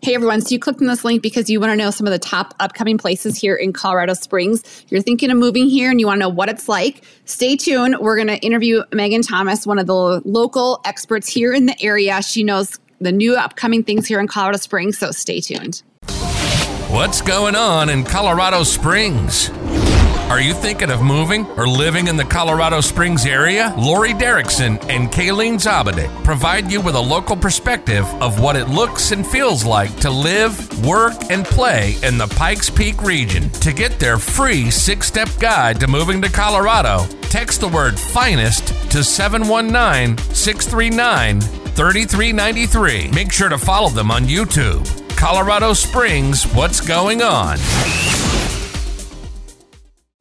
Hey everyone, so you clicked on this link because you want to know some of the top upcoming places here in Colorado Springs. You're thinking of moving here and you want to know what it's like. Stay tuned. We're going to interview Meagan Thomas, one of the local experts here in the area. She knows the new upcoming things here in Colorado Springs, so stay tuned. What's going on in Colorado Springs? Are you thinking of moving or living in the Colorado Springs area? Laurie Derrickson and Kalene Zabade provide you with a local perspective of what it looks and feels like to live, work, and play in the Pikes Peak region. To get their free six step guide to moving to Colorado, text the word finest to 719 639 3393. Make sure to follow them on YouTube. Colorado Springs, what's going on?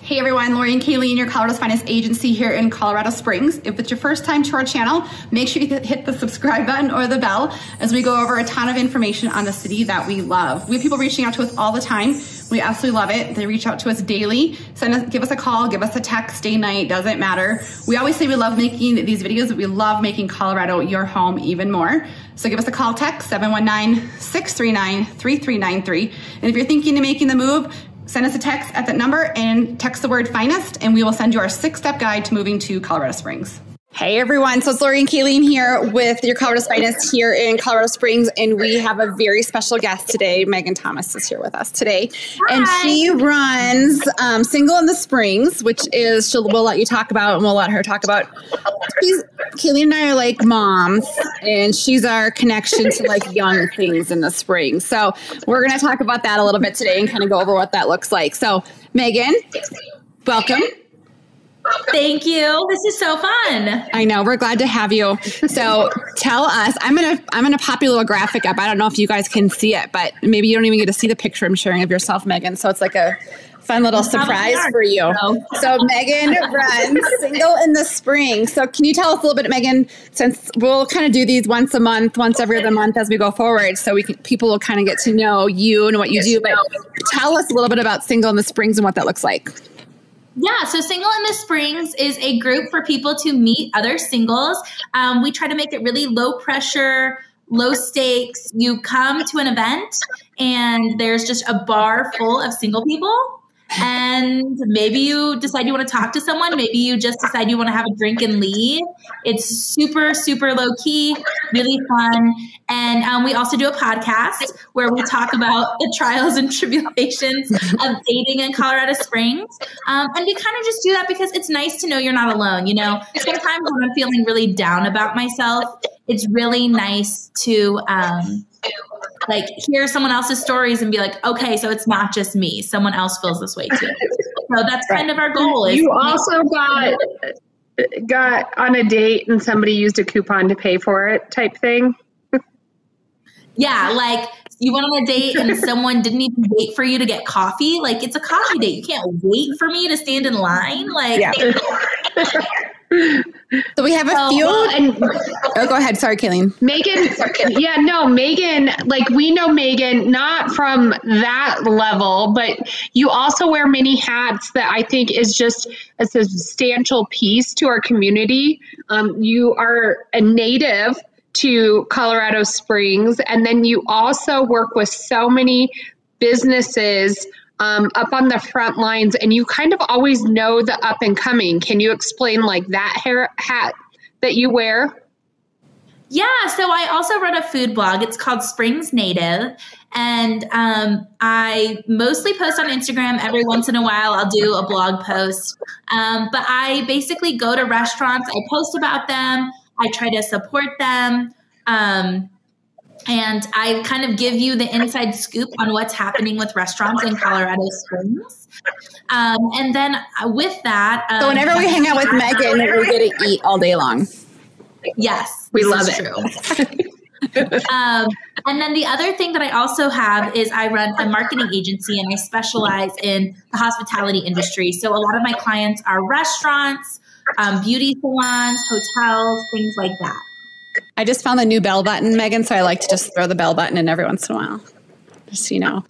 Hey everyone, Laurie and Kalene, your Colorado's finest agency here in Colorado Springs. If it's your first time to our channel, make sure you hit the subscribe button or the bell as we go over a ton of information on the city that we love. We have people reaching out to us all the time. We absolutely love it. They reach out to us daily. Send us, give us a call, give us a text, day, night, doesn't matter. We always say we love making these videos, we love making Colorado your home even more. So give us a call, text 719-639-3393. And if you're thinking of making the move, send us a text at that number and text the word finest, and we will send you our six step guide to moving to Colorado Springs. Hey everyone, so it's Laurie and Kalene here with your Colorado Finest here in Colorado Springs, and we have a very special guest today. Meagan Thomas is here with us today, Hi. and she runs um, Single in the Springs, which is she'll we'll let you talk about, and we'll let her talk about. She's, Kalene and I are like moms, and she's our connection to like young things in the spring. So we're going to talk about that a little bit today and kind of go over what that looks like. So Meagan, welcome. Thank you. This is so fun. I know. We're glad to have you. So tell us. I'm gonna I'm gonna pop you a little graphic up. I don't know if you guys can see it, but maybe you don't even get to see the picture I'm sharing of yourself, Meagan. So it's like a fun little surprise for you. So Meagan runs single in the spring. So can you tell us a little bit, Meagan? Since we'll kind of do these once a month, once every other month as we go forward, so we can people will kind of get to know you and what you do. But tell us a little bit about single in the springs and what that looks like. Yeah, so Single in the Springs is a group for people to meet other singles. Um, we try to make it really low pressure, low stakes. You come to an event and there's just a bar full of single people and maybe you decide you want to talk to someone maybe you just decide you want to have a drink and leave. It's super super low key really fun. And um, we also do a podcast where we talk about the trials and tribulations of dating in colorado springs. Um, and we kind of just do that because it's nice to know you're not alone you know? Sometimes when i'm feeling really down about myself it's really nice to um, like hear someone else's stories and be like, okay, so it's not just me. Someone else feels this way too. So that's kind of our goal. Is you also got got on a date and somebody used a coupon to pay for it type thing. yeah, like you went on a date and someone didn't even wait for you to get coffee. Like it's a coffee date. You can't wait for me to stand in line. Like yeah. So we have a few. Well, and, oh, go ahead. Sorry, Kalene. Meagan. Yeah, no, Meagan. Like we know Meagan not from that level, but you also wear many hats that I think is just a substantial piece to our community. Um, you are a native to Colorado Springs, and then you also work with so many businesses um, up on the front lines and you kind of always know the up and coming. Can you explain like that hair hat that you wear? Yeah, so I also run a food blog. It's called Springs Native. And um, I mostly post on Instagram. Every once in a while, I'll do a blog post. Um, but I basically go to restaurants, I post about them, I try to support them. Um, and I kind of give you the inside scoop on what's happening with restaurants in Colorado Springs. Um, and then with that, um, so whenever we hang out with Meagan, we get to eat all day long. Yes, we love it. um, and then the other thing that I also have is I run a marketing agency and I specialize in the hospitality industry. So a lot of my clients are restaurants, um, beauty salons, hotels, things like that. I just found the new bell button, Meagan, so I like to just throw the bell button in every once in a while. Just you know.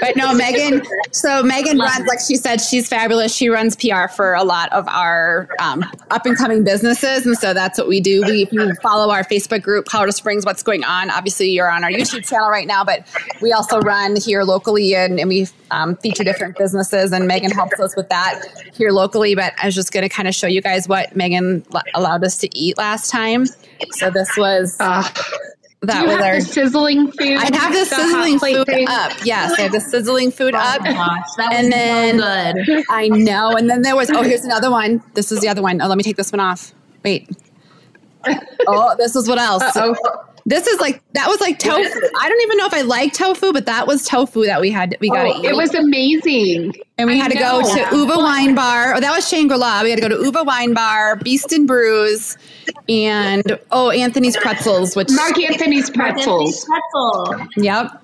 But no, Meagan. So Meagan runs, like she said, she's fabulous. She runs PR for a lot of our um, up and coming businesses, and so that's what we do. We if you follow our Facebook group, Colorado Springs, what's going on. Obviously, you're on our YouTube channel right now, but we also run here locally, and, and we um, feature different businesses, and Meagan helps us with that here locally. But I was just going to kind of show you guys what Meagan allowed us to eat last time. So this was. Uh, that was our sizzling food. I have the, the sizzling food thing. up. Yes, I have the sizzling food oh up. Gosh, and then so. I know. And then there was oh, here's another one. This is the other one. Oh, let me take this one off. Wait. Oh, this is what else. Uh-oh. This is like that was like tofu. I don't even know if I like tofu, but that was tofu that we had. We got to oh, eat. It was amazing. And we I had to go to Uva Wine Bar. Oh, that was Shangri La. We had to go to Uva Wine Bar, Beast and Brews, and oh, Anthony's Pretzels, which Mark Anthony's Pretzels. Pretzel. Yep.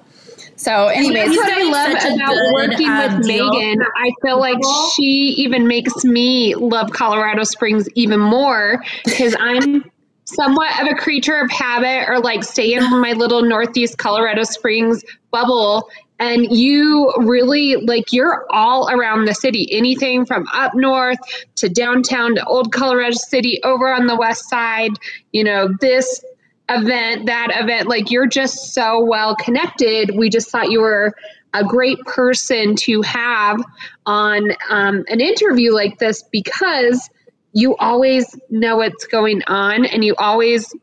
So, anyways, that's what I love about good, working um, with Meagan. I feel like she even makes me love Colorado Springs even more because I'm somewhat of a creature of habit or like stay in my little Northeast Colorado Springs bubble. And you really like you're all around the city, anything from up north to downtown to old Colorado City over on the west side, you know, this event, that event, like you're just so well connected. We just thought you were a great person to have on um, an interview like this because you always know what's going on and you always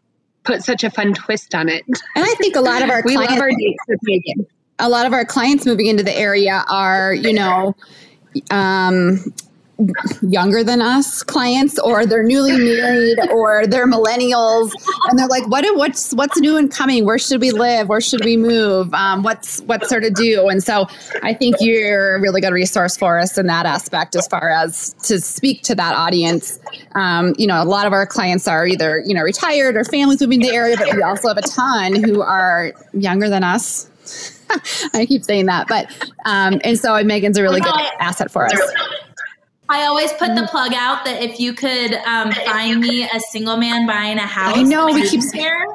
put such a fun twist on it. And I think a lot of our we clients, love our dates with Meagan. A lot of our clients moving into the area are, you know, um, younger than us clients or they're newly married or they're millennials and they're like what what's what's new and coming? Where should we live? Where should we move? Um, what's what's there to do? And so i think you're a really good resource for us in that aspect as far as to speak to that audience. Um, you know a lot of our clients are either you know retired or families moving to the area but we also have a ton who are younger than us. I keep saying that, but um, and so Meagan's a really good asset for us. I always put the plug out that if you could um, find me a single man buying a house, I know we keep here.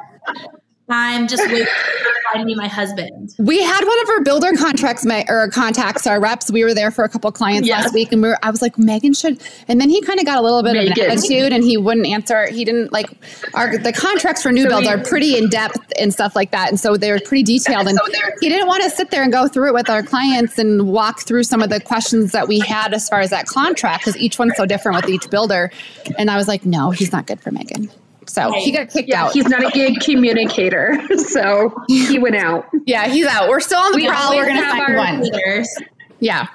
I'm just waiting to find me my husband. We had one of our builder contracts my or contacts, our reps. We were there for a couple clients yes. last week, and we were, I was like, Meagan should. And then he kind of got a little bit of an attitude, and he wouldn't answer. He didn't like our the contracts for new so builds are pretty in depth and stuff like that, and so they're pretty detailed. And so he didn't want to sit there and go through it with our clients and walk through some of the questions that we had as far as that contract because each one's so different with each builder. And I was like, no, he's not good for Meagan. So he got kicked yeah, out. He's not a good communicator. So he went out. yeah, he's out. We're still on the we prowl. We're going to find one. Leaders. Yeah.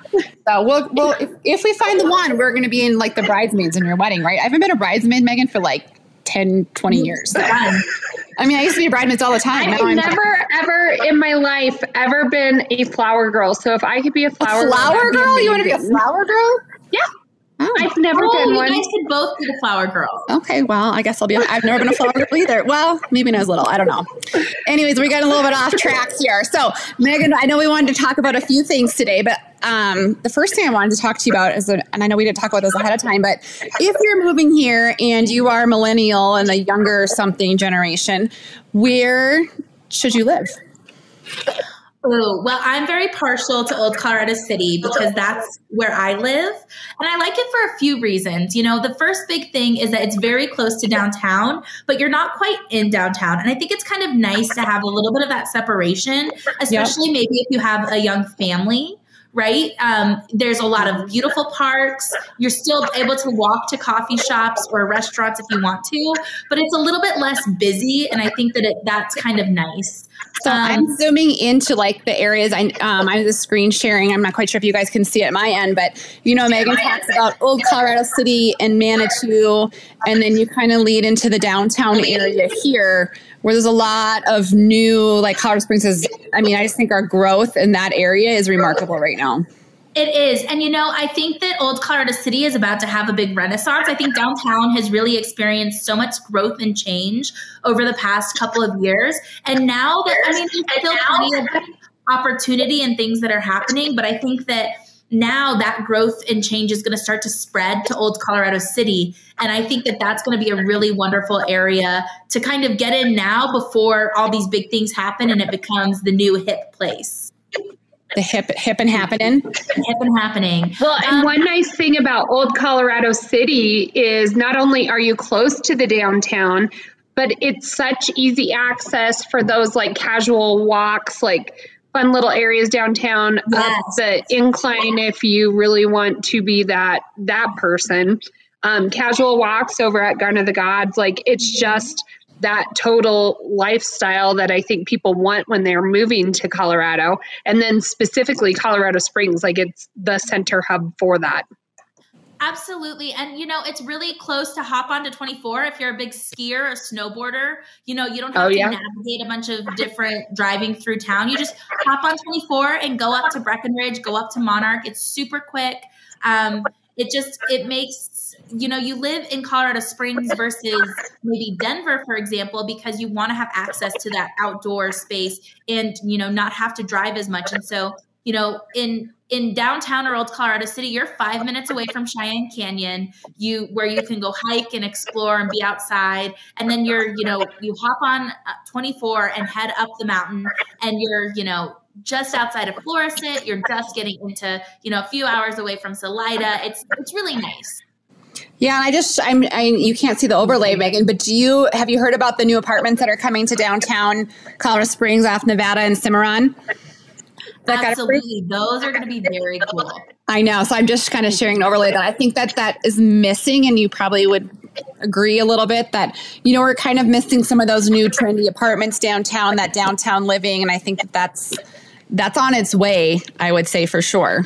So we'll, we'll if, if we find the one, we're going to be in like the bridesmaids in your wedding, right? I haven't been a bridesmaid, Meagan, for like 10, 20 years. So. I mean, I used to be a bridesmaid all the time. I've never, ever in my life ever been a flower girl. So if I could be a flower, a flower girl, girl? you want to be a flower girl? Yeah. Oh. I've never oh, been one. You guys could both be the flower girl. Okay, well, I guess I'll be. I've never been a flower girl either. Well, maybe when I was little. I don't know. Anyways, we got a little bit off track here. So, Meagan, I know we wanted to talk about a few things today, but um, the first thing I wanted to talk to you about is, and I know we didn't talk about this ahead of time, but if you're moving here and you are millennial and a younger something generation, where should you live? Oh, well, I'm very partial to Old Colorado City because that's where I live. And I like it for a few reasons. You know, the first big thing is that it's very close to downtown, but you're not quite in downtown. And I think it's kind of nice to have a little bit of that separation, especially yep. maybe if you have a young family right? Um, there's a lot of beautiful parks. You're still able to walk to coffee shops or restaurants if you want to, but it's a little bit less busy. And I think that it, that's kind of nice. So um, I'm zooming into like the areas. I um, I'm just screen sharing. I'm not quite sure if you guys can see it at my end, but you know, Meagan talks about old Colorado City and Manitou, and then you kind of lead into the downtown area here, where there's a lot of new like Colorado Springs. Is I mean, I just think our growth in that area is remarkable right now. It is. And you know, I think that Old Colorado City is about to have a big renaissance. I think downtown has really experienced so much growth and change over the past couple of years. And now that, I mean, there's still plenty of opportunity and things that are happening, but I think that now that growth and change is going to start to spread to Old Colorado City. And I think that that's going to be a really wonderful area to kind of get in now before all these big things happen and it becomes the new hip place. the hip hip and happening. Hip and happening. Well, and um, one nice thing about Old Colorado City is not only are you close to the downtown, but it's such easy access for those like casual walks, like fun little areas downtown yes. the incline if you really want to be that that person. Um, casual walks over at Garden of the Gods, like it's just that total lifestyle that I think people want when they're moving to Colorado. And then specifically Colorado Springs, like it's the center hub for that. Absolutely. And you know, it's really close to hop onto 24 if you're a big skier or snowboarder. You know, you don't have oh, to yeah. navigate a bunch of different driving through town. You just hop on 24 and go up to Breckenridge, go up to Monarch. It's super quick. Um, it just it makes you know you live in colorado springs versus maybe denver for example because you want to have access to that outdoor space and you know not have to drive as much and so you know in in downtown or old colorado city you're five minutes away from cheyenne canyon you where you can go hike and explore and be outside and then you're you know you hop on uh, 24 and head up the mountain and you're you know just outside of Florissant. You're just getting into, you know, a few hours away from Salida. It's it's really nice. Yeah, and I just I'm I you can't see the overlay, Meagan, but do you have you heard about the new apartments that are coming to downtown Colorado Springs off Nevada and Cimarron? Absolutely, those are going to be very cool. I know, so I'm just kind of sharing an overlay that I think that that is missing, and you probably would agree a little bit that you know we're kind of missing some of those new trendy apartments downtown, that downtown living, and I think that that's that's on its way, I would say for sure.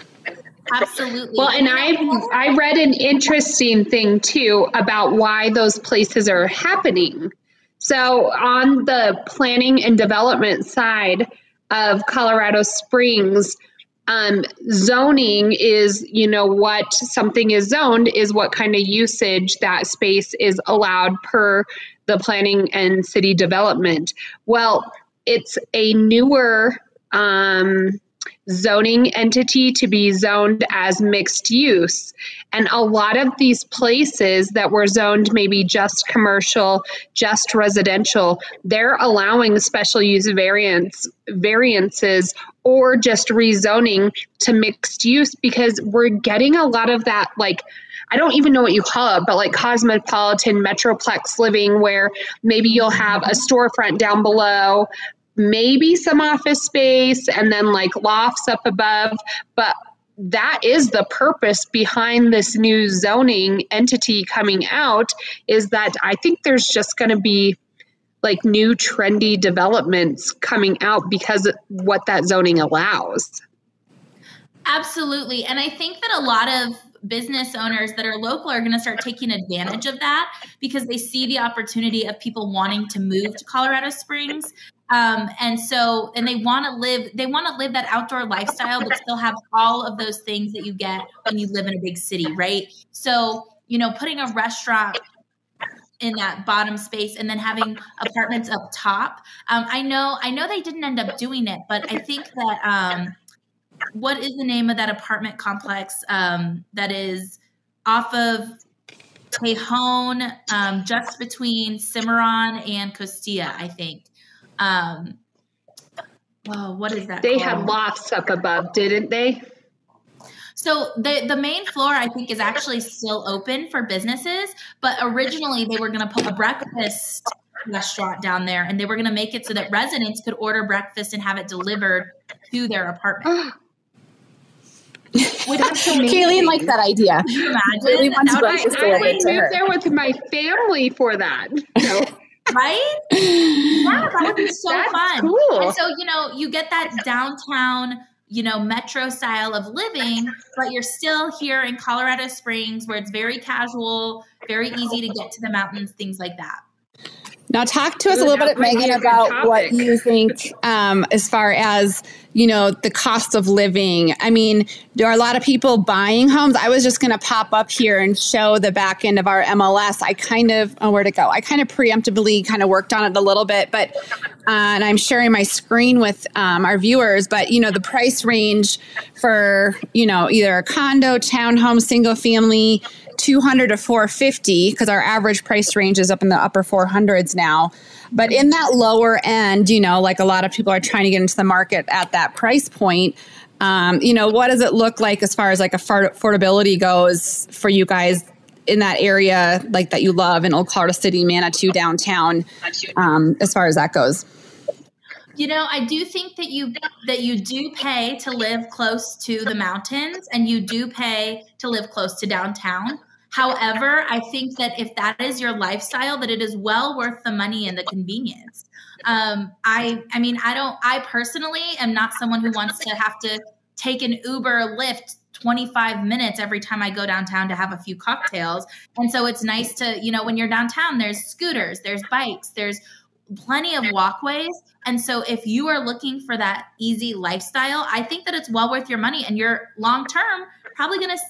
Absolutely. Well, and I I read an interesting thing too about why those places are happening. So on the planning and development side of Colorado Springs, um, zoning is you know what something is zoned is what kind of usage that space is allowed per the planning and city development. Well, it's a newer um, zoning entity to be zoned as mixed use. And a lot of these places that were zoned maybe just commercial, just residential, they're allowing special use variants variances or just rezoning to mixed use because we're getting a lot of that like I don't even know what you call it, but like cosmopolitan metroplex living where maybe you'll have a storefront down below, maybe some office space and then like lofts up above. But that is the purpose behind this new zoning entity coming out is that I think there's just going to be like new trendy developments coming out because what that zoning allows. Absolutely. And I think that a lot of business owners that are local are going to start taking advantage of that because they see the opportunity of people wanting to move to Colorado Springs um, and so, and they want to live, they want to live that outdoor lifestyle, but still have all of those things that you get when you live in a big city, right? So, you know, putting a restaurant in that bottom space and then having apartments up top. Um, I know, I know they didn't end up doing it, but I think that, um, what is the name of that apartment complex um, that is off of Tejon, um, just between Cimarron and Costilla, I think. Um, oh, what is that? They called? had lofts up above, didn't they? So the the main floor I think is actually still open for businesses, but originally they were going to put a breakfast restaurant down there and they were going to make it so that residents could order breakfast and have it delivered to their apartment. Kalene likes that idea. Can you imagine? wants breakfast I, I would move there with my family for that. So right? Yeah, that would be so That's fun. Cool. And so, you know, you get that downtown, you know, metro style of living, but you're still here in Colorado Springs where it's very casual, very easy to get to the mountains, things like that. Now, talk to us a little bit, Meagan, about what you think um, as far as you know the cost of living. I mean, there are a lot of people buying homes. I was just going to pop up here and show the back end of our MLS. I kind of oh, where to go. I kind of preemptively kind of worked on it a little bit, but uh, and I'm sharing my screen with um, our viewers. But you know, the price range for you know either a condo, townhome, single family 200 to 450 because our average price range is up in the upper 400s now. But in that lower end, you know, like a lot of people are trying to get into the market at that price point. Um, you know, what does it look like as far as like affordability goes for you guys in that area, like that you love in Old Colorado City, Manitou downtown, um, as far as that goes? You know, I do think that you that you do pay to live close to the mountains and you do pay to live close to downtown. However, I think that if that is your lifestyle, that it is well worth the money and the convenience. Um, I, I mean, I don't. I personally am not someone who wants to have to take an Uber, Lyft 25 minutes every time I go downtown to have a few cocktails. And so it's nice to, you know, when you're downtown, there's scooters, there's bikes, there's plenty of walkways. And so if you are looking for that easy lifestyle, I think that it's well worth your money and you're long term probably going to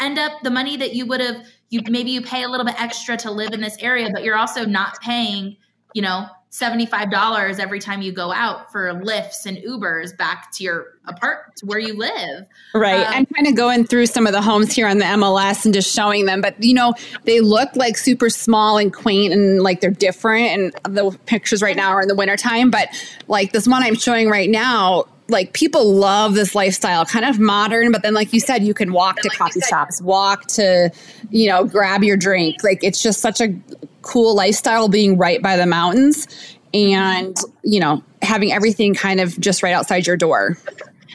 end up the money that you would have you maybe you pay a little bit extra to live in this area, but you're also not paying, you know, $75 every time you go out for Lyfts and Ubers back to your apartment where you live. Right. Um, I'm kind of going through some of the homes here on the MLS and just showing them, but you know, they look like super small and quaint and like they're different. And the pictures right now are in the wintertime, but like this one I'm showing right now, like people love this lifestyle, kind of modern, but then like you said, you can walk to like coffee said, shops, walk to, you know, grab your drink. Like it's just such a cool lifestyle being right by the mountains and, you know, having everything kind of just right outside your door.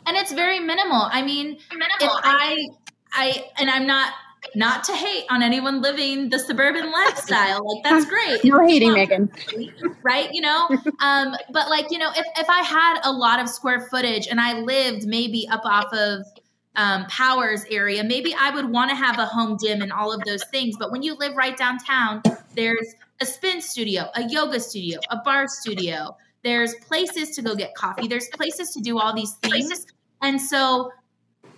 And it's very minimal. I mean, minimal. if I I and I'm not not to hate on anyone living the suburban lifestyle. Like that's great. You're hating, Meagan. Right? You know? Um, but like, you know, if, if I had a lot of square footage and I lived maybe up off of um, Powers area, maybe I would want to have a home gym and all of those things. But when you live right downtown, there's a spin studio, a yoga studio, a barre studio. There's places to go get coffee. There's places to do all these things. And so,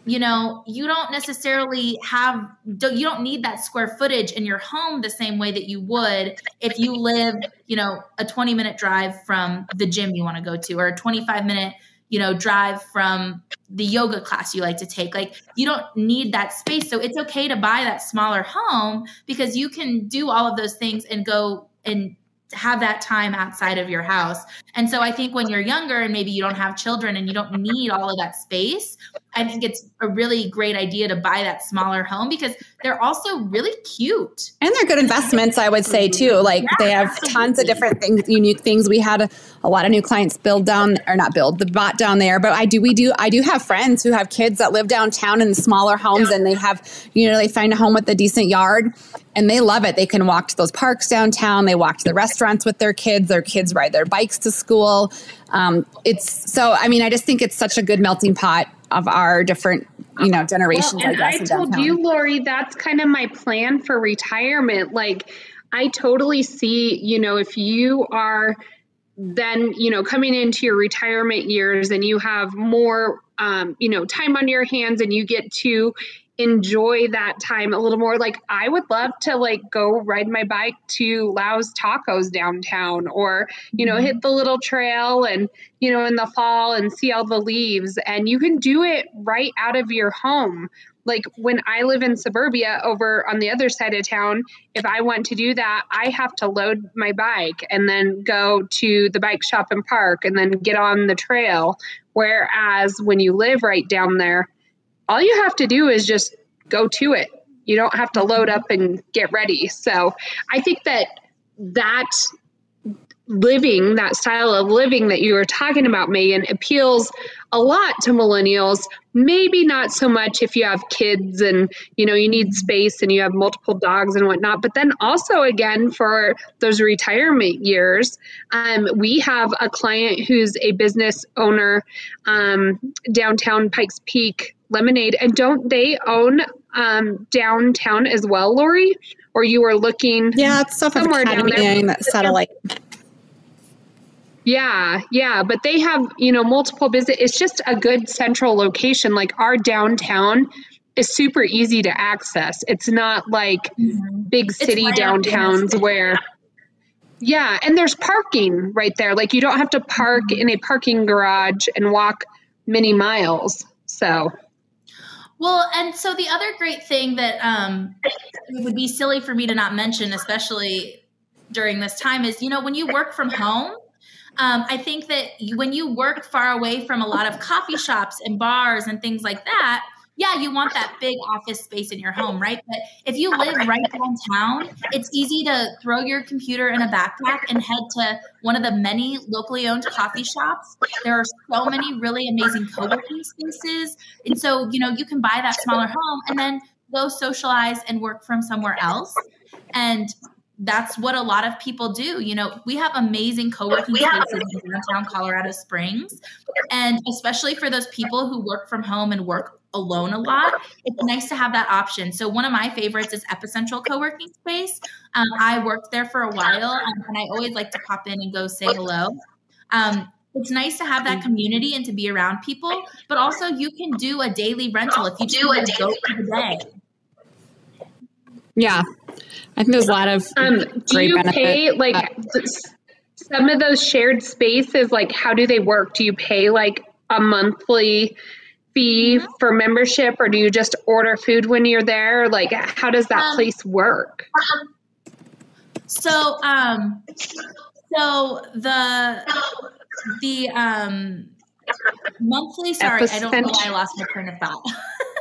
you know, you don't necessarily have, you don't need that square footage in your home the same way that you would if you live, you know, a 20 minute drive from the gym you want to go to or a 25 minute you know, drive from the yoga class you like to take. Like you don't need that space. So it's okay to buy that smaller home because you can do all of those things and go and have that time outside of your house. And so I think when you're younger and maybe you don't have children and you don't need all of that space, I think it's a really great idea to buy that smaller home because they're also really cute. And they're good investments, I would say too. Like yeah, they have absolutely. tons of different things, unique things. We had a, a, lot of new clients build down or not build, the bot down there. But I do we do I do have friends who have kids that live downtown in smaller homes yeah. and they have, you know, they find a home with a decent yard and they love it. They can walk to those parks downtown, they walk to the restaurants with their kids, their kids ride their bikes to school. Um, it's so I mean, I just think it's such a good melting pot of our different you know generations well, and i, I told you laurie that's kind of my plan for retirement. Like i totally see you know if you are then you know coming into your retirement years and you have more um, you know time on your hands and you get to enjoy that time a little more. Like I would love to like go ride my bike to Lau's Tacos downtown or, you know, mm-hmm. hit the little trail and, you know, in the fall and see all the leaves and you can do it right out of your home. Like when I live in suburbia over on the other side of town, if I want to do that, I have to load my bike and then go to the bike shop and park and then get on the trail. Whereas when you live right down there, all you have to do is just go to it. You don't have to load up and get ready. So I think that that living, that style of living that you were talking about, Meagan, appeals a lot to millennials. Maybe not so much if you have kids and you know you need space and you have multiple dogs and whatnot. But then also again for those retirement years, um, we have a client who's a business owner um, downtown Pikes Peak Lemonade, and don't they own um, downtown as well, Laurie? Or you were looking? Yeah, it's somewhere down there. That satellite. Yeah, yeah, but they have you know multiple business. It's just a good central location. Like our downtown is super easy to access. It's not like mm-hmm. big city downtowns where. Yeah, and there's parking right there. Like you don't have to park mm-hmm. in a parking garage and walk many miles. So Well, and so the other great thing that um, it would be silly for me to not mention, especially during this time, is you know when you work from home. Um, I think that when you work far away from a lot of coffee shops and bars and things like that, yeah, you want that big office space in your home, right? But if you live right downtown, it's easy to throw your computer in a backpack and head to one of the many locally owned coffee shops. There are so many really amazing co working spaces. And so, you know, you can buy that smaller home and then go socialize and work from somewhere else. And that's what a lot of people do. You know, we have amazing co-working spaces in downtown Colorado Springs. And especially for those people who work from home and work alone a lot, it's nice to have that option. So one of my favorites is Epicentral Co-working Space. Um, I worked there for a while, um, and I always like to pop in and go say hello. Um, it's nice to have that community and to be around people, but also you can do a daily rental if you do a go for the day. Yeah, I think there's a lot of um, do you benefit. pay like uh, some of those shared spaces? Like, how do they work? Do you pay like a monthly fee mm-hmm. for membership or do you just order food when you're there like how does that um, place work so um so the the um monthly sorry i don't know why i lost my train of thought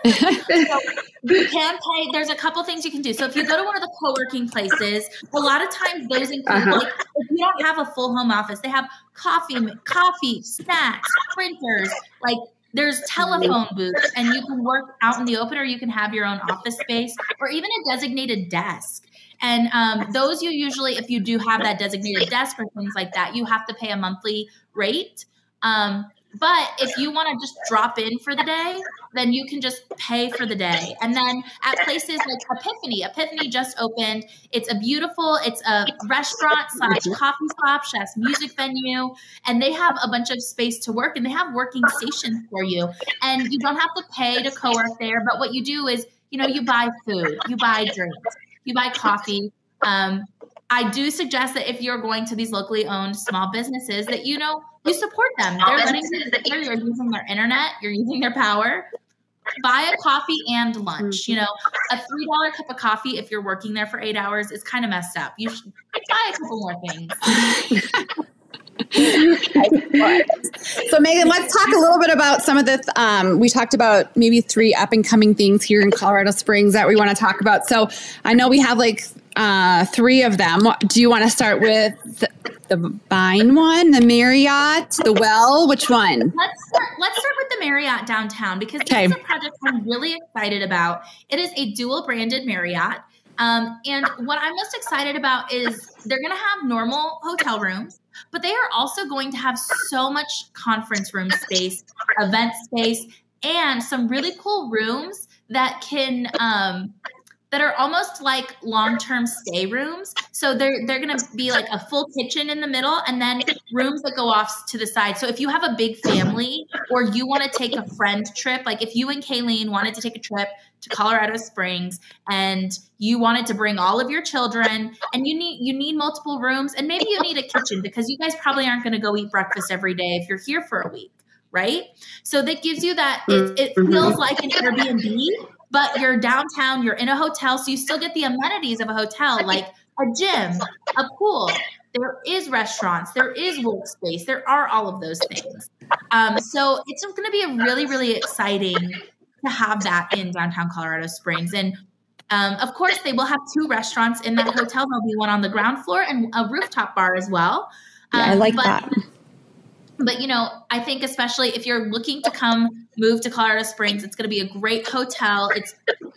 so you can pay there's a couple things you can do so if you go to one of the co-working places a lot of times those include uh-huh. like if you don't have a full home office they have coffee coffee snacks printers like there's telephone booths, and you can work out in the open, or you can have your own office space, or even a designated desk. And um, those you usually, if you do have that designated desk or things like that, you have to pay a monthly rate. Um, but if you want to just drop in for the day, then you can just pay for the day. And then at places like Epiphany, Epiphany just opened. It's a beautiful, it's a restaurant slash coffee shop, chef's music venue, and they have a bunch of space to work and they have working stations for you. And you don't have to pay to co-work there, but what you do is, you know, you buy food, you buy drinks, you buy coffee. Um, I do suggest that if you're going to these locally owned small businesses, that you know you support them. They're letting you there. You're using their internet. You're using their power. Buy a coffee and lunch. You know, a three dollar cup of coffee if you're working there for eight hours is kind of messed up. You should buy a couple more things. so meagan let's talk a little bit about some of the um, we talked about maybe three up and coming things here in colorado springs that we want to talk about so i know we have like uh, three of them. Do you want to start with the, the Vine one, the Marriott, the Well? Which one? Let's start, let's start with the Marriott downtown because okay. this is a project I'm really excited about. It is a dual branded Marriott. Um, and what I'm most excited about is they're going to have normal hotel rooms, but they are also going to have so much conference room space, event space, and some really cool rooms that can um, that are almost like long-term stay rooms. So they're they're going to be like a full kitchen in the middle and then rooms that go off to the side. So if you have a big family or you want to take a friend trip, like if you and Kalene wanted to take a trip to Colorado Springs and you wanted to bring all of your children and you need you need multiple rooms and maybe you need a kitchen because you guys probably aren't going to go eat breakfast every day if you're here for a week right? So that gives you that it, it mm-hmm. feels like an Airbnb, but you're downtown, you're in a hotel, so you still get the amenities of a hotel, like a gym, a pool. There is restaurants, there is workspace, there are all of those things. Um, so it's going to be a really, really exciting to have that in downtown Colorado Springs. And um, of course, they will have two restaurants in that hotel. There'll be one on the ground floor and a rooftop bar as well. Um, yeah, I um, like that. But you know, I think especially if you're looking to come move to Colorado Springs. It's going to be a great hotel. It's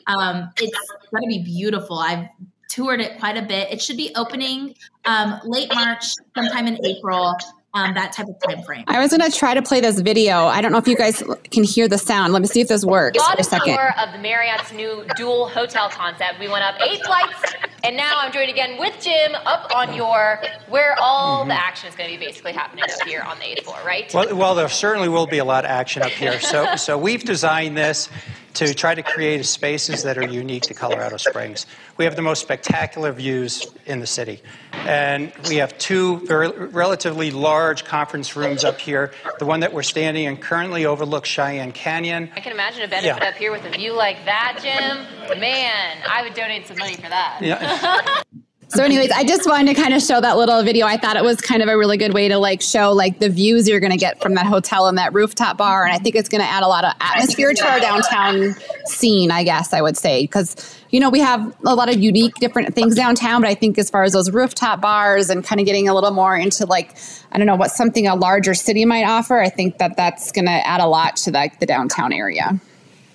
um, it's going to be beautiful. I've toured it quite a bit. It should be opening um, late March, sometime in April um, that type of time frame. I was going to try to play this video. I don't know if you guys can hear the sound. Let me see if this works for a second. tour of the Marriott's new dual hotel concept. We went up eight flights, and now I'm joined again with Jim up on your where all mm-hmm. the action is going to be basically happening up here on the eighth floor, right? Well, well, there certainly will be a lot of action up here. So, so we've designed this to try to create spaces that are unique to Colorado Springs. We have the most spectacular views in the city. And we have two very, relatively large conference rooms up here. The one that we're standing in currently overlooks Cheyenne Canyon. I can imagine a benefit Yeah. up here with a view like that, Jim. Man, I would donate some money for that. Yeah. So, anyways, I just wanted to kind of show that little video. I thought it was kind of a really good way to like show like the views you're going to get from that hotel and that rooftop bar, and I think it's going to add a lot of atmosphere to our downtown scene. I guess I would say because you know we have a lot of unique different things downtown, but I think as far as those rooftop bars and kind of getting a little more into like I don't know what something a larger city might offer, I think that that's going to add a lot to like the downtown area.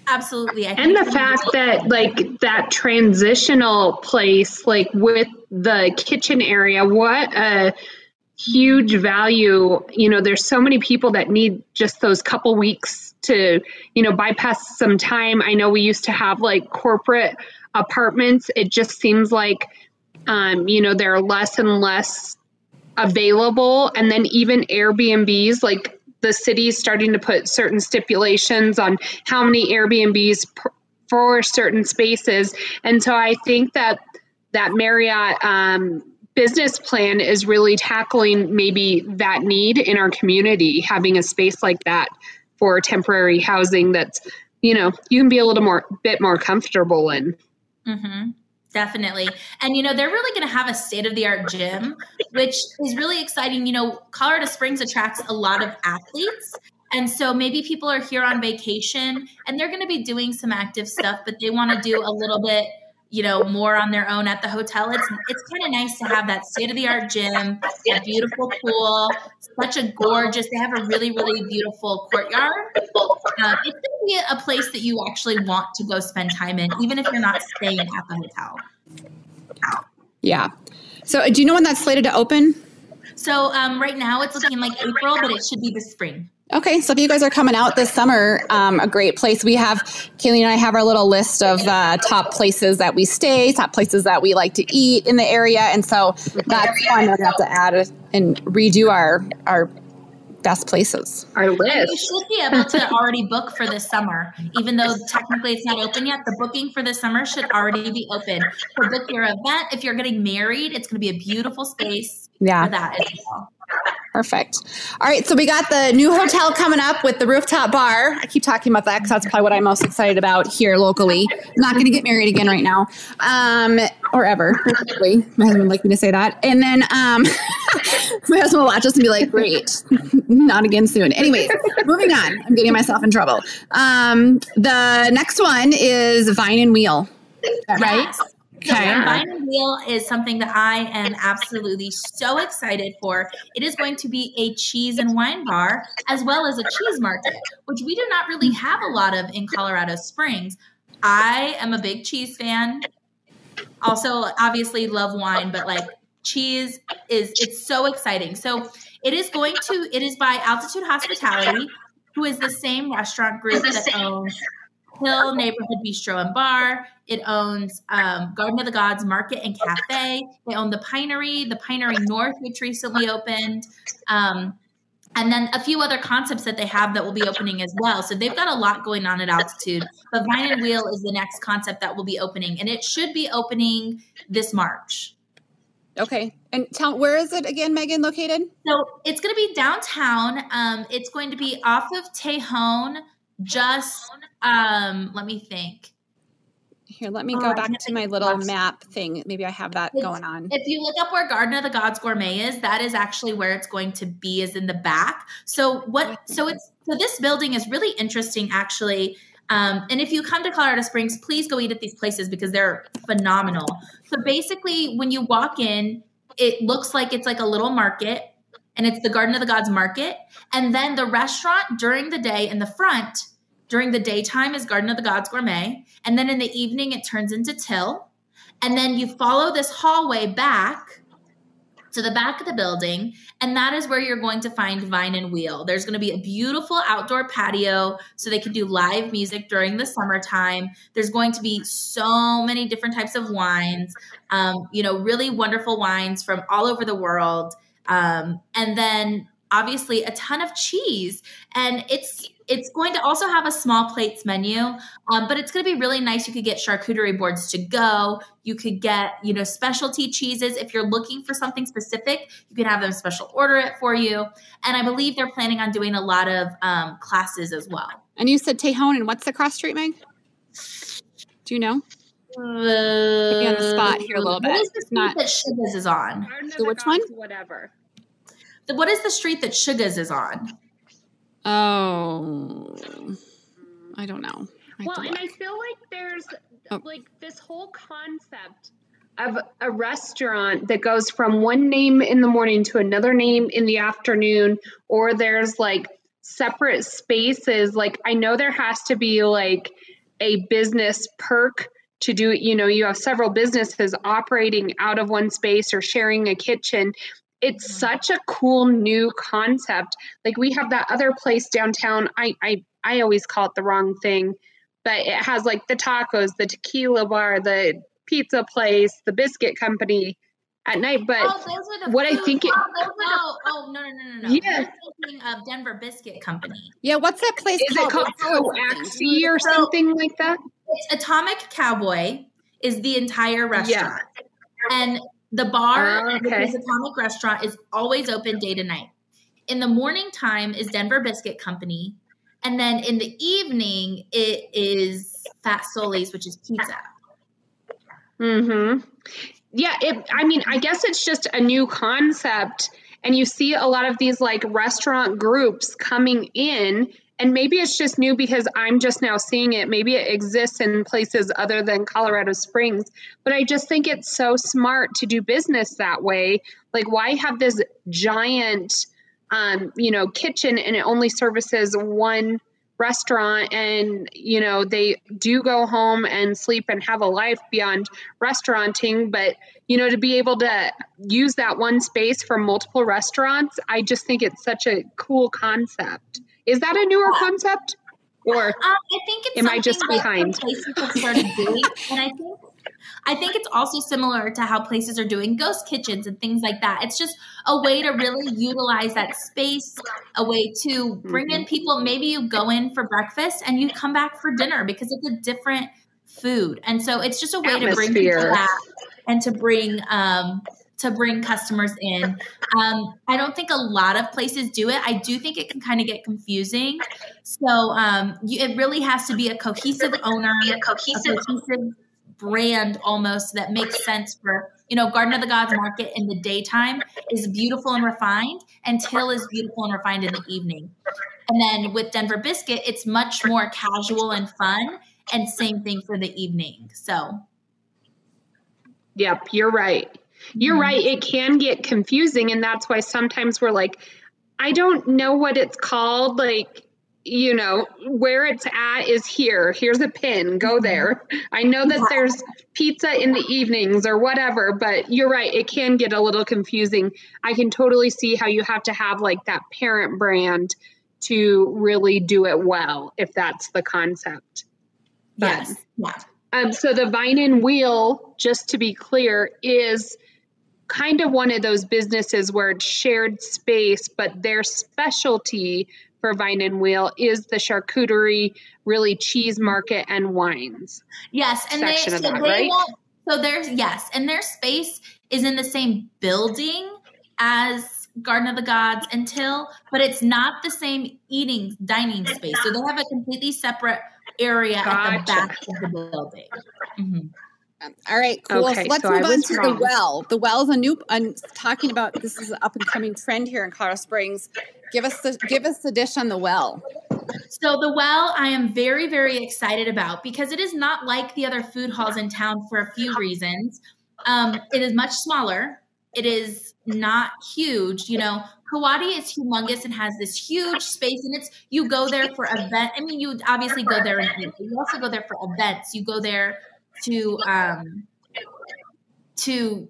Absolutely. I And think the fact that like that transitional place, like with the kitchen area, what a huge value. You know, there's so many people that need just those couple weeks to, you know, bypass some time. I know we used to have like corporate apartments. It just seems like, um, you know, there are less and less available. And then even Airbnbs, like the city's starting to put certain stipulations on how many Airbnbs for certain spaces. And so I think that that Marriott um, business plan is really tackling maybe that need in our community, having a space like that for temporary housing that's, you know, you can be a little more bit more comfortable in. Mm-hmm. Definitely. And, you know, they're really going to have a state of the art gym, which is really exciting. You know, Colorado Springs attracts a lot of athletes. And so maybe people are here on vacation and they're going to be doing some active stuff, but they want to do a little bit, you know, more on their own at the hotel. It's it's kind of nice to have that state of the art gym, a beautiful pool, such a gorgeous. They have a really really beautiful courtyard. Um, it's going to be a place that you actually want to go spend time in, even if you're not staying at the hotel. Yeah. So, uh, do you know when that's slated to open? So um, right now it's looking like April, but it should be the spring. Okay, so if you guys are coming out this summer, um, a great place. We have Kaylee and I have our little list of uh, top places that we stay, top places that we like to eat in the area, and so that's one that we have to add and redo our our best places. Our And you list. should be able to already book for this summer, even though technically it's not open yet. The booking for this summer should already be open. So book your event. If you're getting married, it's going to be a beautiful space Yeah. for that as well. Perfect. All right, so we got the new hotel coming up with the rooftop bar. I keep talking about that because that's probably what I'm most excited about here locally. not going to get married again right now, um, or ever. My husband would like me to say that. And then um, my husband will watch us and be like, "Great, not again soon." Anyways, moving on. I'm getting myself in trouble. Um, the next one is Vine and Wheel. Right? Yes. So and Wheel is something that I am absolutely so excited for. It is going to be a cheese and wine bar as well as a cheese market, which we do not really have a lot of in Colorado Springs. I am a big cheese fan. Also, obviously love wine, but like cheese is it's so exciting. So it is going to it is by Altitude Hospitality, who is the same restaurant group that owns Hill Neighborhood Bistro and Bar. It owns um, Garden of the Gods Market and Cafe. They own the Pinery, the Pinery North, which recently opened. Um, and then a few other concepts that they have that will be opening as well. So they've got a lot going on at altitude. But Vine and Wheel is the next concept that will be opening, and it should be opening this March. Okay. And tell where is it again, Meagan? Located? So it's going to be downtown. Um, it's going to be off of Tejon. Just um, let me think. Here, let me Oh, go I back to my little map thing. Maybe I have that It's- going on. If you look up where Garden of the Gods Gourmet is, that is actually where it's going to be, is in the back. So what? So it's so this building is really interesting, actually. Um, and if you come to Colorado Springs, please go eat at these places because they're phenomenal. So basically, when you walk in, it looks like it's like a little market, and it's the Garden of the Gods Market. And then the restaurant during the day in the front, during the daytime, is Garden of the Gods Gourmet, and then in the evening it turns into Till. And then you follow this hallway back to the back of the building, and that is where you're going to find Vine and Wheel. There's going to be a beautiful outdoor patio so they can do live music during the summertime. There's going to be so many different types of wines, um, you know, really wonderful wines from all over the world. Um, and then obviously a ton of cheese. And it's it's going to also have a small plates menu, um, but it's going to be really nice. You could get charcuterie boards to go. You could get, you know, specialty cheeses. If you're looking for something specific, you can have them special order it for you. And I believe they're planning on doing a lot of um, classes as well. And you said Tejon, and what's the cross street, Meg? Do you know? Uh, on the spot here a little bit. What is the street not- that Sugas is on? The which one? Whatever. The- What is the street that Sugas is on? Oh, I don't know. I Well, and. I feel like there's Oh. like this whole concept of a restaurant that goes from one name in the morning to another name in the afternoon, or there's like separate spaces. Like, I know there has to be like a business perk to do it. You know, you have several businesses operating out of one space or sharing a kitchen. It's such a cool new concept. Like we have that other place downtown. I I I always call it the wrong thing, but it has like the tacos, the tequila bar, the pizza place, the biscuit company at night. But oh, those are the what I think it- oh, those are the- oh, oh, no, no, no, no, no. Yeah. Of Denver Biscuit Company. yeah, what's that place is it called Coaxie or something like that? It's Atomic Cowboy is the entire restaurant. And the bar, Oh, okay. is Atomic Restaurant, is always open day to night. In the morning time is Denver Biscuit Company. And then in the evening, it is Fat Sully's, which is pizza. Mm-hmm. Yeah, it I mean, I guess it's just a new concept and you see a lot of these like restaurant groups coming in and maybe it's just new because I'm just now seeing it. Maybe it exists in places other than Colorado Springs, but I just think it's so smart to do business that way. Like why have this giant um, you know, kitchen and it only services one restaurant and you know they do go home and sleep and have a life beyond restauranting but you know to be able to use that one space for multiple restaurants i just think it's such a cool concept is that a newer concept or Um, I think it's Am I just something that some behind? Places have started doing, and I think I think it's also similar to how places are doing ghost kitchens and things like that. It's just a way to really utilize that space, a way to bring in people. Maybe you go in for breakfast and you come back for dinner because it's a different food, and so it's just a way to bring people back and to bring um, to bring customers in. Um, I don't think a lot of places do it. I do think it can kind of get confusing. So um, you, it really has to be a cohesive owner, a cohesive, brand almost that makes sense for you know Garden of the Gods market in the daytime is beautiful and refined, and Till is beautiful and refined in the evening. And then with Denver Biscuit, it's much more casual and fun, and same thing for the evening. So Yep, you're right. You're Mhm. right. It can get confusing, and that's why sometimes we're like, I don't know what it's called. Like, you know, where it's at is here. Here's a pin. Go there. I know that there's pizza in the evenings or whatever, but you're right. It can get a little confusing. I can totally see how you have to have like that parent brand to really do it well, if that's the concept. yes, yeah. Um, so the Vine and Wheel, just to be clear, is kind of one of those businesses where it's shared space, but their specialty for Vine and Wheel is the charcuterie, really cheese market and wines. Yes, and they, so that, they right? won't. So there's yes, and their space is in the same building as Garden of the Gods until, but it's not the same eating dining space. So they have a completely separate area at the back of the building. Mhm. All right, cool. Okay, so let's so move on was to the well. The well is a new. I'm talking about this is an up and coming trend here in Colorado Springs. Give us the give us the dish on the well. So the well, I am very, very excited about because it is not like the other food halls in town for a few reasons. Um, it is much smaller. It is not huge. You know, Coati is humongous and has this huge space, and it's you go there for event. I mean, you obviously go there and you also go there for events. You go there to um, to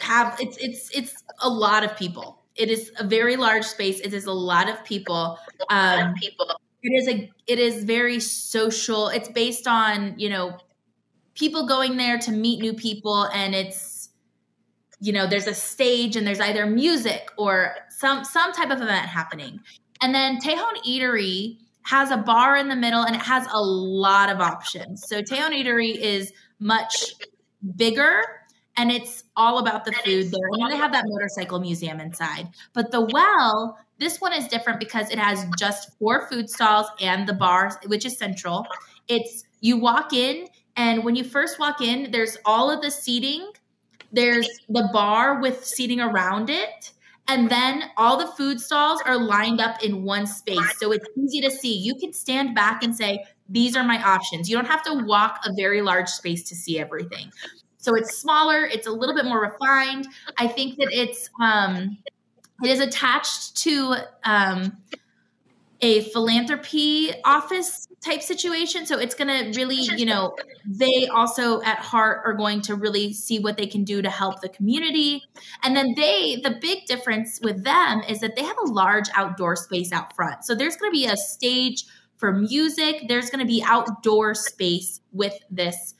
have it's it's it's a lot of people. It is a very large space. It is a lot of people. Um, people. it is a it is very social. It's based on you know people going there to meet new people, and it's you know there's a stage and there's either music or some some type of event happening. And then Tejon Eatery has a bar in the middle and it has a lot of options. So Tejon Eatery is much bigger and it's all about the food there. And then they have that motorcycle museum inside. But the well, this one is different because it has just four food stalls and the bar, which is central. It's you walk in, and when you first walk in, there's all of the seating. There's the bar with seating around it. And then all the food stalls are lined up in one space. So it's easy to see. You can stand back and say, These are my options. You don't have to walk a very large space to see everything. So it's smaller, it's a little bit more refined. I think that it's um, it is attached to um, a philanthropy office type situation. So it's going to really, you know, they also at heart are going to really see what they can do to help the community. And then they, the big difference with them is that they have a large outdoor space out front. So there's going to be a stage for music, there's going to be outdoor space with this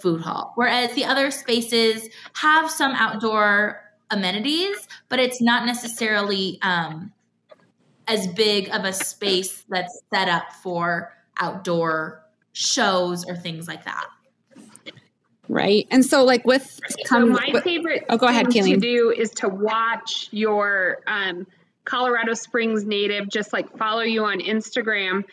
food hall. Whereas the other spaces have some outdoor amenities, but it's not necessarily um, as big of a space that's set up for outdoor shows or things like that. Right. And so like with so my with, favorite oh, go ahead, thing Kalene. to do is to watch your um, Colorado Springs native just like follow you on Instagram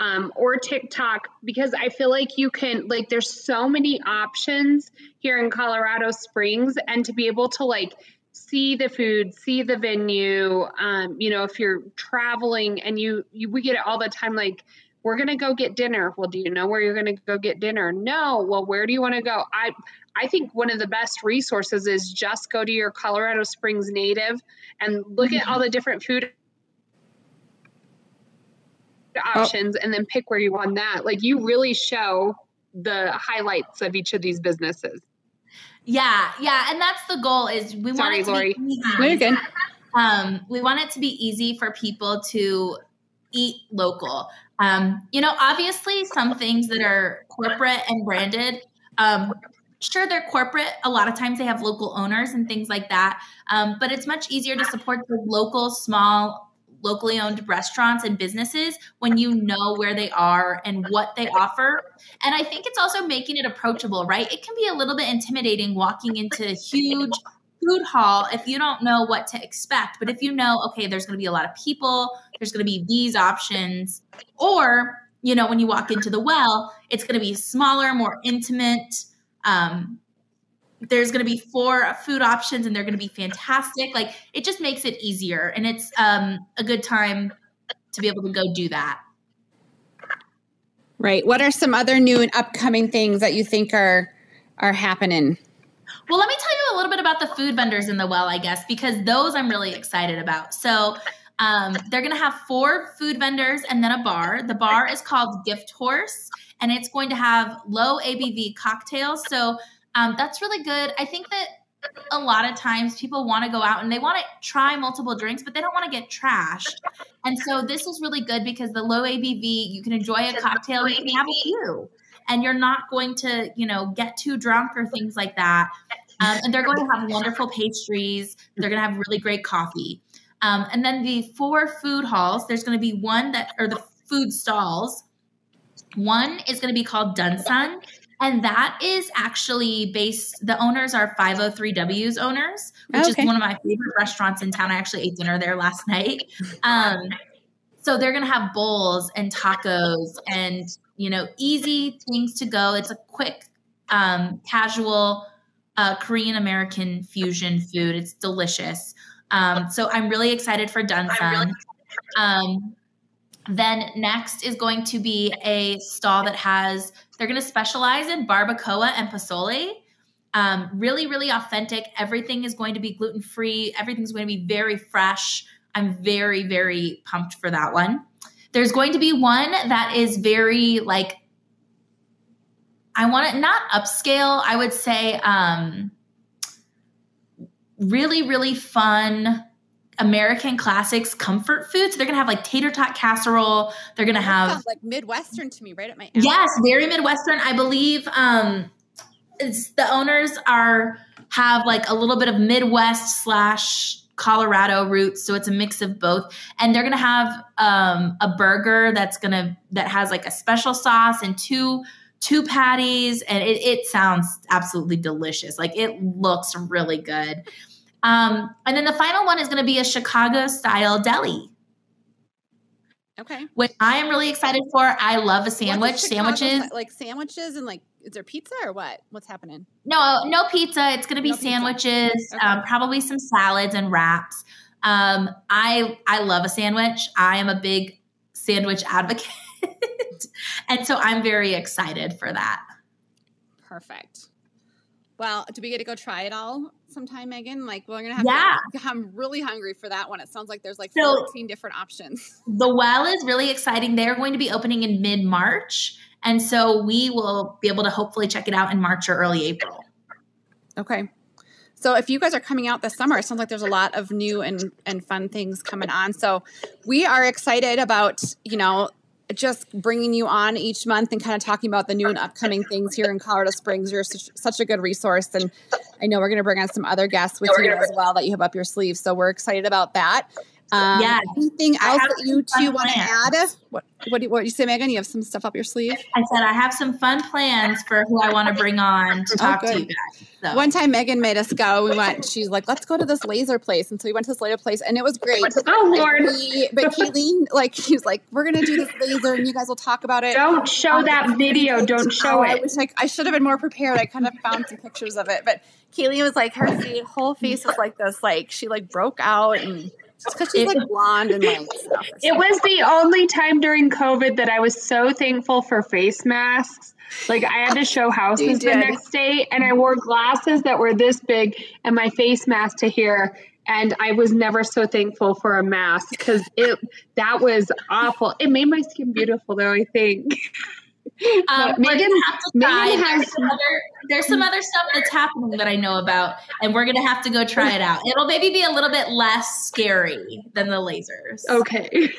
um, or TikTok because I feel like you can like there's so many options here in Colorado Springs and to be able to like see the food, see the venue. Um, you know, if you're traveling and you, you we get it all the time, like we're gonna go get dinner. Well, do you know where you're gonna go get dinner? No. Well, where do you want to go? I I think one of the best resources is just go to your Colorado Springs native and look at all the different food options oh. and then pick where you want that. Like you really show the highlights of each of these businesses. Yeah, yeah, and that's the goal. Is we Sorry, want it to Laurie. be easy. You're good. Um, we want it to be easy for people to eat local. Um, you know, obviously, some things that are corporate and branded. Um, sure, they're corporate. A lot of times they have local owners and things like that. Um, but it's much easier to support the local, small locally owned restaurants and businesses when you know where they are and what they offer. And I think it's also making it approachable, right? It can be a little bit intimidating walking into a huge food hall if you don't know what to expect. But if you know, okay, there's going to be a lot of people, there's going to be these options, or you know, when you walk into the well, it's going to be smaller, more intimate. Um, there's going to be four food options and they're going to be fantastic. Like it just makes it easier and it's um, a good time to be able to go do that. Right. What are some other new and upcoming things that you think are are happening? Well let me tell you a little bit about the food vendors in the well i guess because those i'm really excited about. So um, they're going to have four food vendors and then a bar. The bar is called gift horse and it's going to have low abv cocktails. So um, that's really good. I think that a lot of times people want to go out and they want to try multiple drinks, but they don't want to get trashed. And so this is really good because the low ABV, you can enjoy a cocktail, you can have a few, and you're not going to, you know, get too drunk or things like that. Um, and they're going to have wonderful pastries. They're going to have really great coffee. Um, and then the four food halls, there's going to be one that, or the food stalls. One is going to be called Dunsun, and that is actually based, the owners are 503W's owners, which okay. is one of my favorite restaurants in town. I actually ate dinner there last night. Um, so they're going to have bowls and tacos and, you know, easy things to go. It's a quick, um, casual uh, Korean American fusion food. It's delicious. Um, so I'm really excited for Dunsun. Um, then next is going to be a stall that has, they're going to specialize in barbacoa and pozole. Um, really, really authentic. Everything is going to be gluten free. Everything's going to be very fresh. I'm very, very pumped for that one. There's going to be one that is very like, I want it not upscale. I would say um, really, really fun American classics comfort food. So they're gonna have like tater tot casserole. They're gonna have like Midwestern to me, right at my yes, very Midwestern. I believe um, it's the owners are have like a little bit of Midwest slash Colorado roots, so it's a mix of both. And they're gonna have um, a burger that's gonna that has like a special sauce and two two patties, and it, it sounds absolutely delicious. Like it looks really good. Um, and then the final one is gonna be a Chicago style deli. Okay. Which I am really excited for. I love a sandwich. Sandwiches. sti- like sandwiches and like is there pizza or what? What's happening? No, no pizza. It's going to be No sandwiches, Okay. um, probably some salads and wraps. Um, I I love a sandwich. I am a big sandwich advocate, and so I'm very excited for that. Perfect. Well, do we get to go try it all sometime, Meagan? Like we're gonna have Yeah. to I'm really hungry for that one. It sounds like there's like So- 14 different options. The Well is really exciting. They're going to be opening in mid March, and so we will be able to hopefully check it out in March or early April. Okay. So if you guys are coming out this summer, it sounds like there's a lot of new and, and fun things coming on. So we are excited about, you know, just bringing you on each month and kind of talking about the new and upcoming things here in Colorado Springs. You're such, such a good resource. And I know we're going to bring on some other guests with you as well that you have up your sleeve. So we're excited about that. Um, Yes. Anything else that you two want to add? What, what, do you, what do you say, Meagan? You have some stuff up your sleeve? I said I have some fun plans for who I want to bring on to talk to you guys. So. One time Meagan made us go. We went, she's like, let's go to this laser place. And so we went to this laser place and it was great. Oh Lord. But Kalene, like, she was like, we're going to do this laser and you guys will talk about it. Don't show that video. Don't show Oh, I it. I, I should have been more prepared. I kind of found some pictures of it. But Kalene was like, her whole face was like this, like, she like broke out and just because she's like blonde and like stuff. It was the only time during COVID that I was so thankful for face masks. Like I had to show houses the next day, and I wore glasses that were this big and my face mask to here. And I was never so thankful for a mask because it that was awful. It made my skin beautiful, though. I think. Um, But we're Meagan- gonna have to try. Meagan There's has- some other there's some other stuff that's happening that I know about, and we're gonna have to go try it out. It'll maybe be a little bit less scary than the lasers. Okay.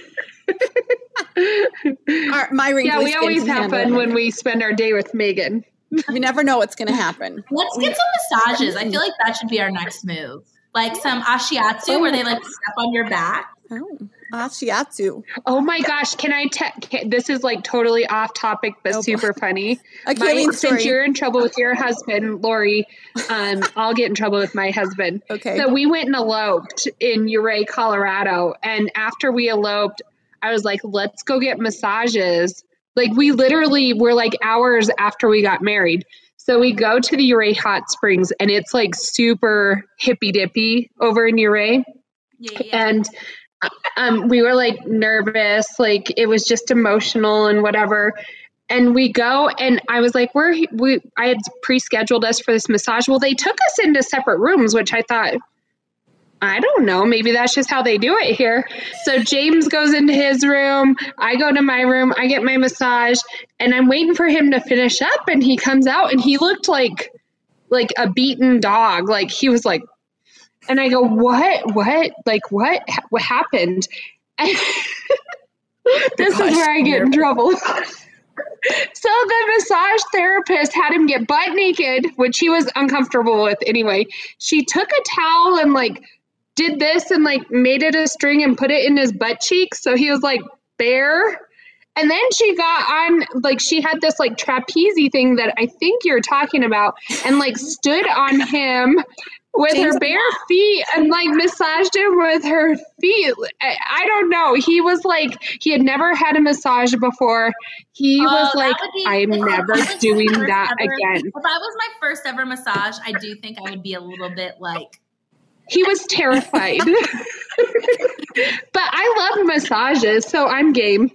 Our, my yeah, we always can have fun when we spend our day with Meagan. we never know what's going to happen. Let's get some massages. I feel like that should be our next move. Like some ashiatsu where they like step on your back. Oh, ah, shiatsu. Oh my gosh, can I te- this is like totally off topic but Oh, boy. super funny. A My- Kalene since you're in trouble with your husband, Laurie, um, I'll get in trouble with my husband. Okay. So we went and eloped in Ouray, Colorado, and after we eloped, I was like, "Let's go get massages." Like we literally were like hours after we got married. So we go to the Ouray Hot Springs, and it's like super hippy dippy over in Ouray Yeah, yeah. and um, we were like nervous like it was just emotional and whatever. And we go and i was like we're we i had pre-scheduled us for this massage. Well they took us into separate rooms which i thought i don't know. Maybe that's just how they do it here. So james goes into his room. I go to my room. I get my massage and i'm waiting for him to finish up and he comes out and he looked like like a beaten dog. Like he was like and I go, what, what, like what, what happened? This is where I get in trouble. so the massage therapist had him get butt naked, which he was uncomfortable with anyway. She took a towel and like did this and like made it a string and put it in his butt cheek. So he was like bare. And then she got on, like, she had this like trapeze thing that I think you're talking about, and like stood on him with James- her bare feet and like massaged him with her feet. I, I don't know. He was like, he had never had a massage before. He Oh, was like, I'm never doing that ever- again. If I was my first ever massage, I do think I would be a little bit like He was terrified. but I love massages, so I'm game.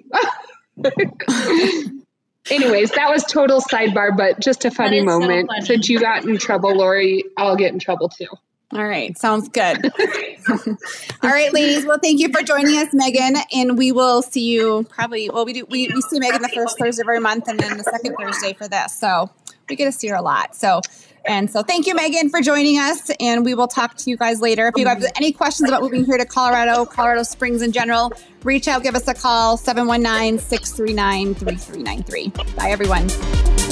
Anyways, that was total sidebar, but just a funny is so moment. funny. Since you got in trouble, Laurie, I'll get in trouble too. All right, sounds good. All right, ladies. Well, thank you for joining us, Meagan, and we will see you probably. Well, we do. We, we see Meagan the first Thursday of every month, and then the second Thursday for this. So we get to see her a lot. So. And so, thank you, Meagan, for joining us. And we will talk to you guys later. If you have any questions about moving here to Colorado, Colorado Springs in general, reach out, give us a call 719 639 3393. Bye, everyone.